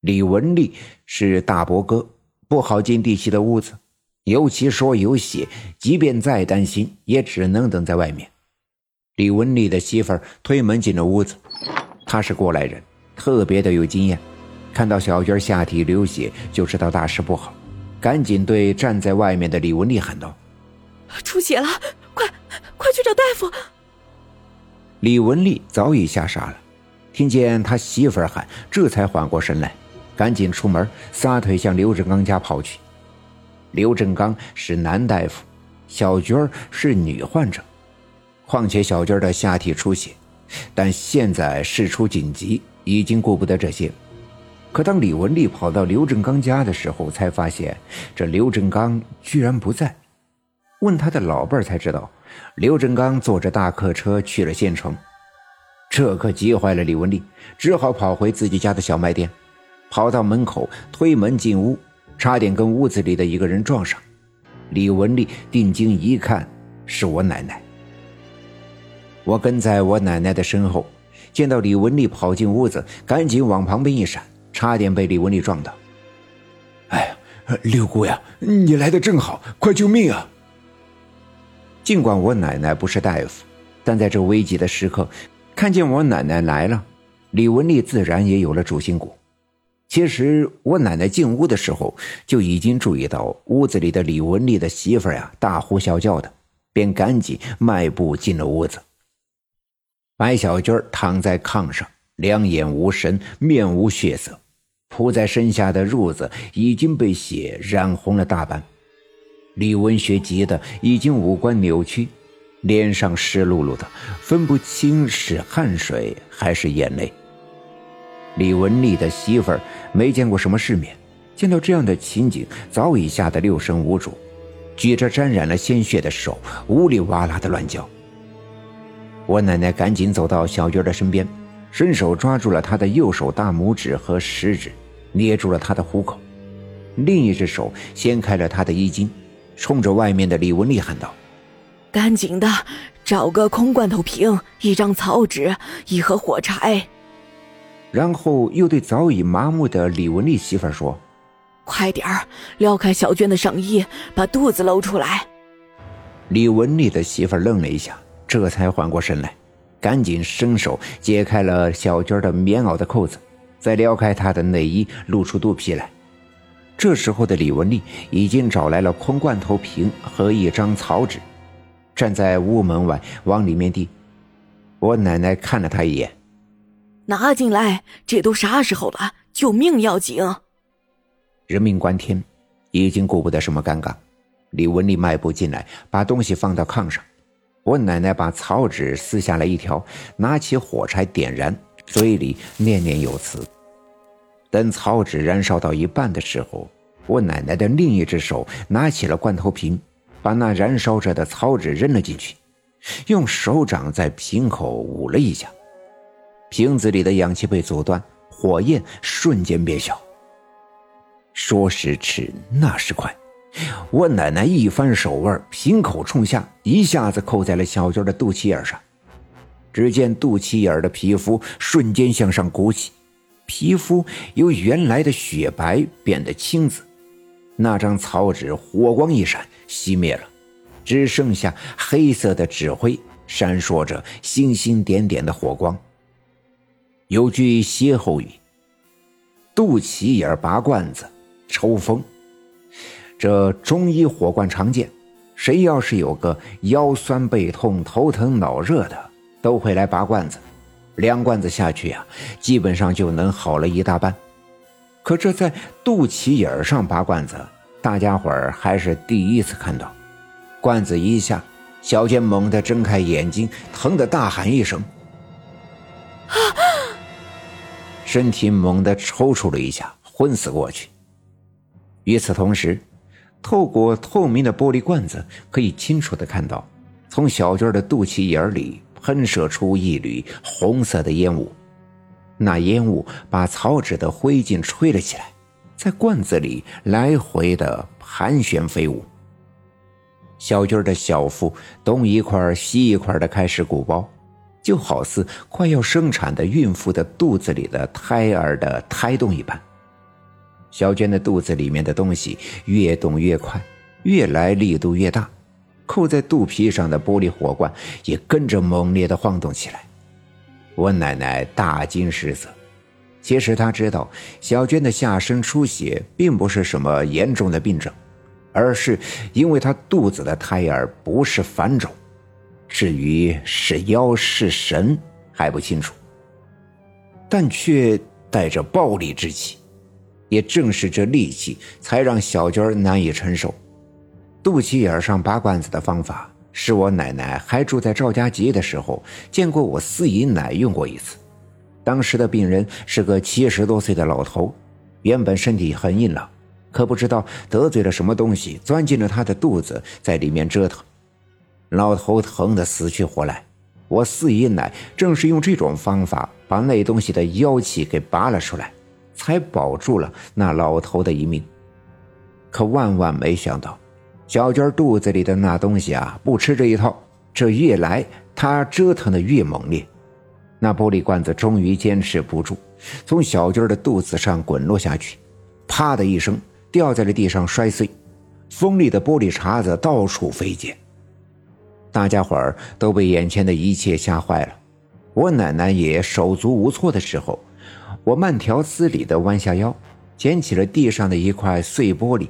李文丽是大伯哥，不好进弟媳的屋子，尤其说有血，即便再担心，也只能等在外面。李文丽的媳妇儿推门进了屋子，她是过来人，特别的有经验，看到小娟下体流血，就知道大事不好，赶紧对站在外面的李文丽喊道：“出血了，快快去找大夫！”李文丽早已吓傻了，听见他媳妇儿喊，这才缓过神来。赶紧出门，撒腿向刘振刚家跑去。刘振刚是男大夫，小娟是女患者。况且小娟的下体出血，但现在事出紧急，已经顾不得这些。可当李文丽跑到刘振刚家的时候，才发现这刘振刚居然不在。问他的老伴才知道，刘振刚坐着大客车去了县城。这可急坏了李文丽，只好跑回自己家的小卖店。跑到门口，推门进屋，差点跟屋子里的一个人撞上。李文丽定睛一看，是我奶奶。我跟在我奶奶的身后，见到李文丽跑进屋子，赶紧往旁边一闪，差点被李文丽撞到。哎呀，六姑呀，你来的正好，快救命啊！尽管我奶奶不是大夫，但在这危急的时刻，看见我奶奶来了，李文丽自然也有了主心骨。其实我奶奶进屋的时候就已经注意到屋子里的李文丽的媳妇呀大呼小叫的，便赶紧迈步进了屋子。白小军躺在炕上，两眼无神，面无血色，铺在身下的褥子已经被血染红了大半。李文学急得已经五官扭曲，脸上湿漉漉的，分不清是汗水还是眼泪。李文丽的媳妇儿没见过什么世面，见到这样的情景，早已吓得六神无主，举着沾染了鲜血的手，呜里哇啦的乱叫。我奶奶赶紧走到小娟的身边，伸手抓住了她的右手大拇指和食指，捏住了她的虎口，另一只手掀开了她的衣襟，冲着外面的李文丽喊道：“赶紧的，找个空罐头瓶，一张草纸，一盒火柴。”然后又对早已麻木的李文丽媳妇说：“快点儿，撩开小娟的上衣，把肚子露出来。”李文丽的媳妇愣了一下，这才缓过神来，赶紧伸手解开了小娟的棉袄的扣子，再撩开她的内衣，露出肚皮来。这时候的李文丽已经找来了空罐头瓶和一张草纸，站在屋门外往里面递。我奶奶看了她一眼。拿进来，这都啥时候了？救命要紧！人命关天，已经顾不得什么尴尬。李文丽迈步进来，把东西放到炕上。我奶奶把草纸撕下来一条，拿起火柴点燃，嘴里念念有词。等草纸燃烧到一半的时候，我奶奶的另一只手拿起了罐头瓶，把那燃烧着的草纸扔了进去，用手掌在瓶口捂了一下。瓶子里的氧气被阻断，火焰瞬间变小。说时迟，那时快，我奶奶一翻手腕，瓶口冲下，一下子扣在了小娟的肚脐眼上。只见肚脐眼的皮肤瞬间向上鼓起，皮肤由原来的雪白变得青紫。那张草纸火光一闪，熄灭了，只剩下黑色的纸灰，闪烁着星星点点的火光。有句歇后语：“肚脐眼拔罐子，抽风。”这中医火罐常见，谁要是有个腰酸背痛、头疼脑热的，都会来拔罐子。两罐子下去呀，基本上就能好了一大半。可这在肚脐眼上拔罐子，大家伙儿还是第一次看到。罐子一下，小娟猛地睁开眼睛，疼得大喊一声：“身体猛地抽搐了一下，昏死过去。与此同时，透过透明的玻璃罐子，可以清楚的看到，从小娟的肚脐眼里喷射出一缕红色的烟雾。那烟雾把草纸的灰烬吹了起来，在罐子里来回的盘旋飞舞。小娟的小腹东一块西一块的开始鼓包。就好似快要生产的孕妇的肚子里的胎儿的胎动一般，小娟的肚子里面的东西越动越快，越来力度越大，扣在肚皮上的玻璃火罐也跟着猛烈的晃动起来。我奶奶大惊失色。其实她知道，小娟的下身出血并不是什么严重的病症，而是因为她肚子的胎儿不是繁种。至于是妖是神还不清楚，但却带着暴力之气。也正是这戾气，才让小娟难以承受。肚脐眼上拔罐子的方法，是我奶奶还住在赵家集的时候见过我四姨奶用过一次。当时的病人是个七十多岁的老头，原本身体很硬朗，可不知道得罪了什么东西，钻进了他的肚子，在里面折腾。老头疼得死去活来，我四姨奶正是用这种方法把那东西的妖气给拔了出来，才保住了那老头的一命。可万万没想到，小娟肚子里的那东西啊，不吃这一套，这越来她折腾的越猛烈。那玻璃罐子终于坚持不住，从小娟的肚子上滚落下去，啪的一声掉在了地上摔碎，锋利的玻璃碴子到处飞溅。大家伙儿都被眼前的一切吓坏了，我奶奶也手足无措的时候，我慢条斯理地弯下腰，捡起了地上的一块碎玻璃，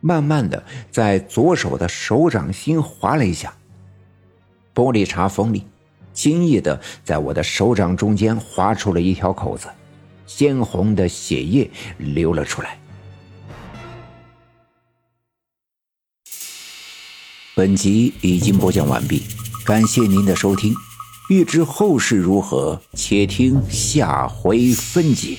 慢慢地在左手的手掌心划了一下。玻璃碴锋利，轻易地在我的手掌中间划出了一条口子，鲜红的血液流了出来。本集已经播讲完毕，感谢您的收听。欲知后事如何，且听下回分解。